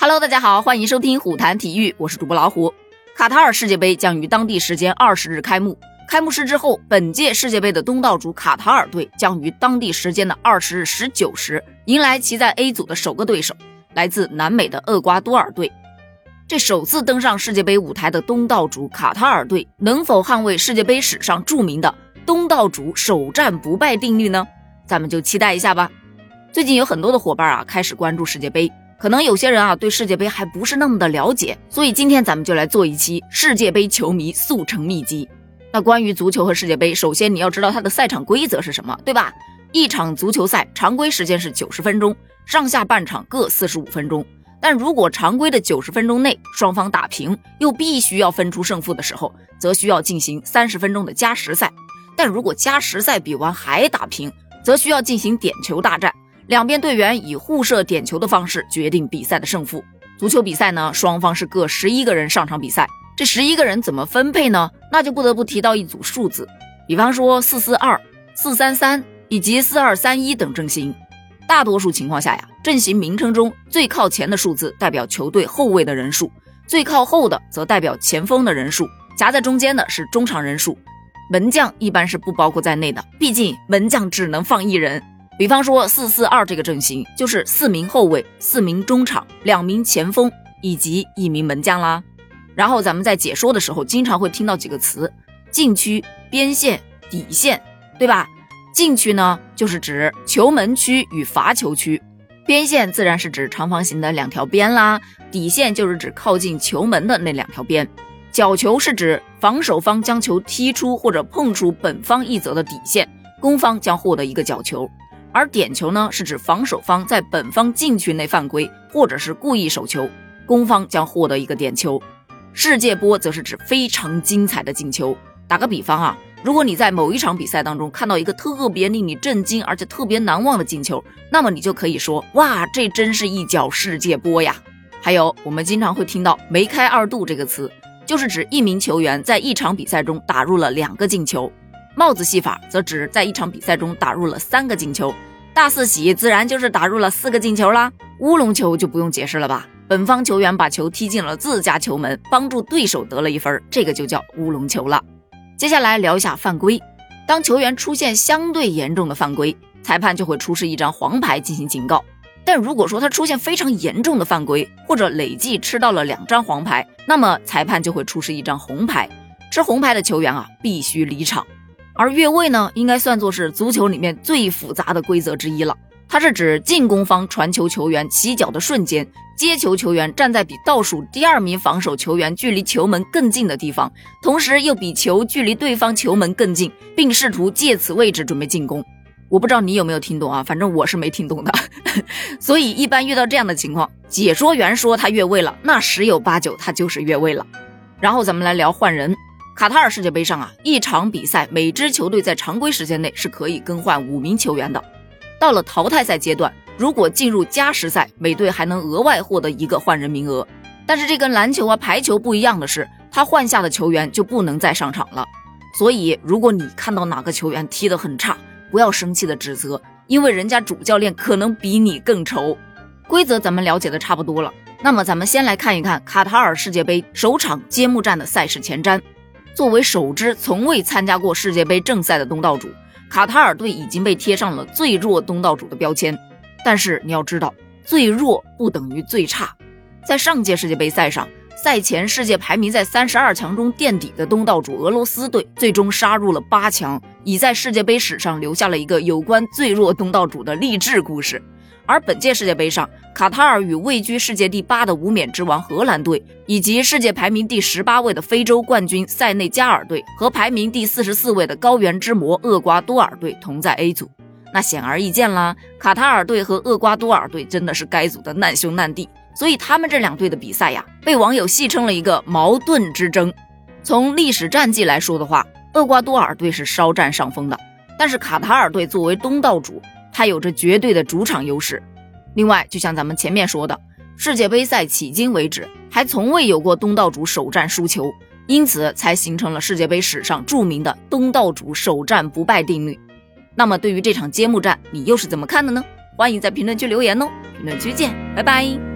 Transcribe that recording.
Hello，大家好，欢迎收听虎谈体育，我是主播老虎。卡塔尔世界杯将于当地时间二十日开幕。开幕式之后，本届世界杯的东道主卡塔尔队将于当地时间的二十日十九时迎来其在 A 组的首个对手，来自南美的厄瓜多尔队。这首次登上世界杯舞台的东道主卡塔尔队，能否捍卫世界杯史上著名的东道主首战不败定律呢？咱们就期待一下吧。最近有很多的伙伴啊开始关注世界杯。可能有些人啊对世界杯还不是那么的了解，所以今天咱们就来做一期世界杯球迷速成秘籍。那关于足球和世界杯，首先你要知道它的赛场规则是什么，对吧？一场足球赛常规时间是九十分钟，上下半场各四十五分钟。但如果常规的九十分钟内双方打平，又必须要分出胜负的时候，则需要进行三十分钟的加时赛。但如果加时赛比完还打平，则需要进行点球大战。两边队员以互射点球的方式决定比赛的胜负。足球比赛呢，双方是各十一个人上场比赛。这十一个人怎么分配呢？那就不得不提到一组数字，比方说四四二、四三三以及四二三一等阵型。大多数情况下呀，阵型名称中最靠前的数字代表球队后卫的人数，最靠后的则代表前锋的人数，夹在中间的是中场人数。门将一般是不包括在内的，毕竟门将只能放一人。比方说四四二这个阵型，就是四名后卫、四名中场、两名前锋以及一名门将啦。然后咱们在解说的时候，经常会听到几个词：禁区、边线、底线，对吧？禁区呢，就是指球门区与罚球区；边线自然是指长方形的两条边啦；底线就是指靠近球门的那两条边；角球是指防守方将球踢出或者碰出本方一则的底线，攻方将获得一个角球。而点球呢，是指防守方在本方禁区内犯规，或者是故意手球，攻方将获得一个点球。世界波则是指非常精彩的进球。打个比方啊，如果你在某一场比赛当中看到一个特别令你震惊而且特别难忘的进球，那么你就可以说，哇，这真是一脚世界波呀！还有，我们经常会听到“梅开二度”这个词，就是指一名球员在一场比赛中打入了两个进球。帽子戏法则指在一场比赛中打入了三个进球，大四喜自然就是打入了四个进球啦。乌龙球就不用解释了吧，本方球员把球踢进了自家球门，帮助对手得了一分，这个就叫乌龙球了。接下来聊一下犯规，当球员出现相对严重的犯规，裁判就会出示一张黄牌进行警告。但如果说他出现非常严重的犯规，或者累计吃到了两张黄牌，那么裁判就会出示一张红牌，吃红牌的球员啊必须离场。而越位呢，应该算作是足球里面最复杂的规则之一了。它是指进攻方传球球员起脚的瞬间，接球球员站在比倒数第二名防守球员距离球门更近的地方，同时又比球距离对方球门更近，并试图借此位置准备进攻。我不知道你有没有听懂啊？反正我是没听懂的。所以一般遇到这样的情况，解说员说他越位了，那十有八九他就是越位了。然后咱们来聊换人。卡塔尔世界杯上啊，一场比赛每支球队在常规时间内是可以更换五名球员的。到了淘汰赛阶段，如果进入加时赛，每队还能额外获得一个换人名额。但是这跟篮球啊、排球不一样的是，他换下的球员就不能再上场了。所以，如果你看到哪个球员踢得很差，不要生气的指责，因为人家主教练可能比你更愁。规则咱们了解的差不多了，那么咱们先来看一看卡塔尔世界杯首场揭幕战的赛事前瞻。作为首支从未参加过世界杯正赛的东道主，卡塔尔队已经被贴上了最弱东道主的标签。但是你要知道，最弱不等于最差。在上届世界杯赛上，赛前世界排名在三十二强中垫底的东道主俄罗斯队，最终杀入了八强，已在世界杯史上留下了一个有关最弱东道主的励志故事。而本届世界杯上，卡塔尔与位居世界第八的无冕之王荷兰队，以及世界排名第十八位的非洲冠军塞内加尔队和排名第四十四位的高原之魔厄瓜多尔队同在 A 组。那显而易见啦，卡塔尔队和厄瓜多尔队真的是该组的难兄难弟，所以他们这两队的比赛呀，被网友戏称了一个矛盾之争。从历史战绩来说的话，厄瓜多尔队是稍占上风的，但是卡塔尔队作为东道主。他有着绝对的主场优势。另外，就像咱们前面说的，世界杯赛迄今为止还从未有过东道主首战输球，因此才形成了世界杯史上著名的东道主首战不败定律。那么，对于这场揭幕战，你又是怎么看的呢？欢迎在评论区留言哦！评论区见，拜拜。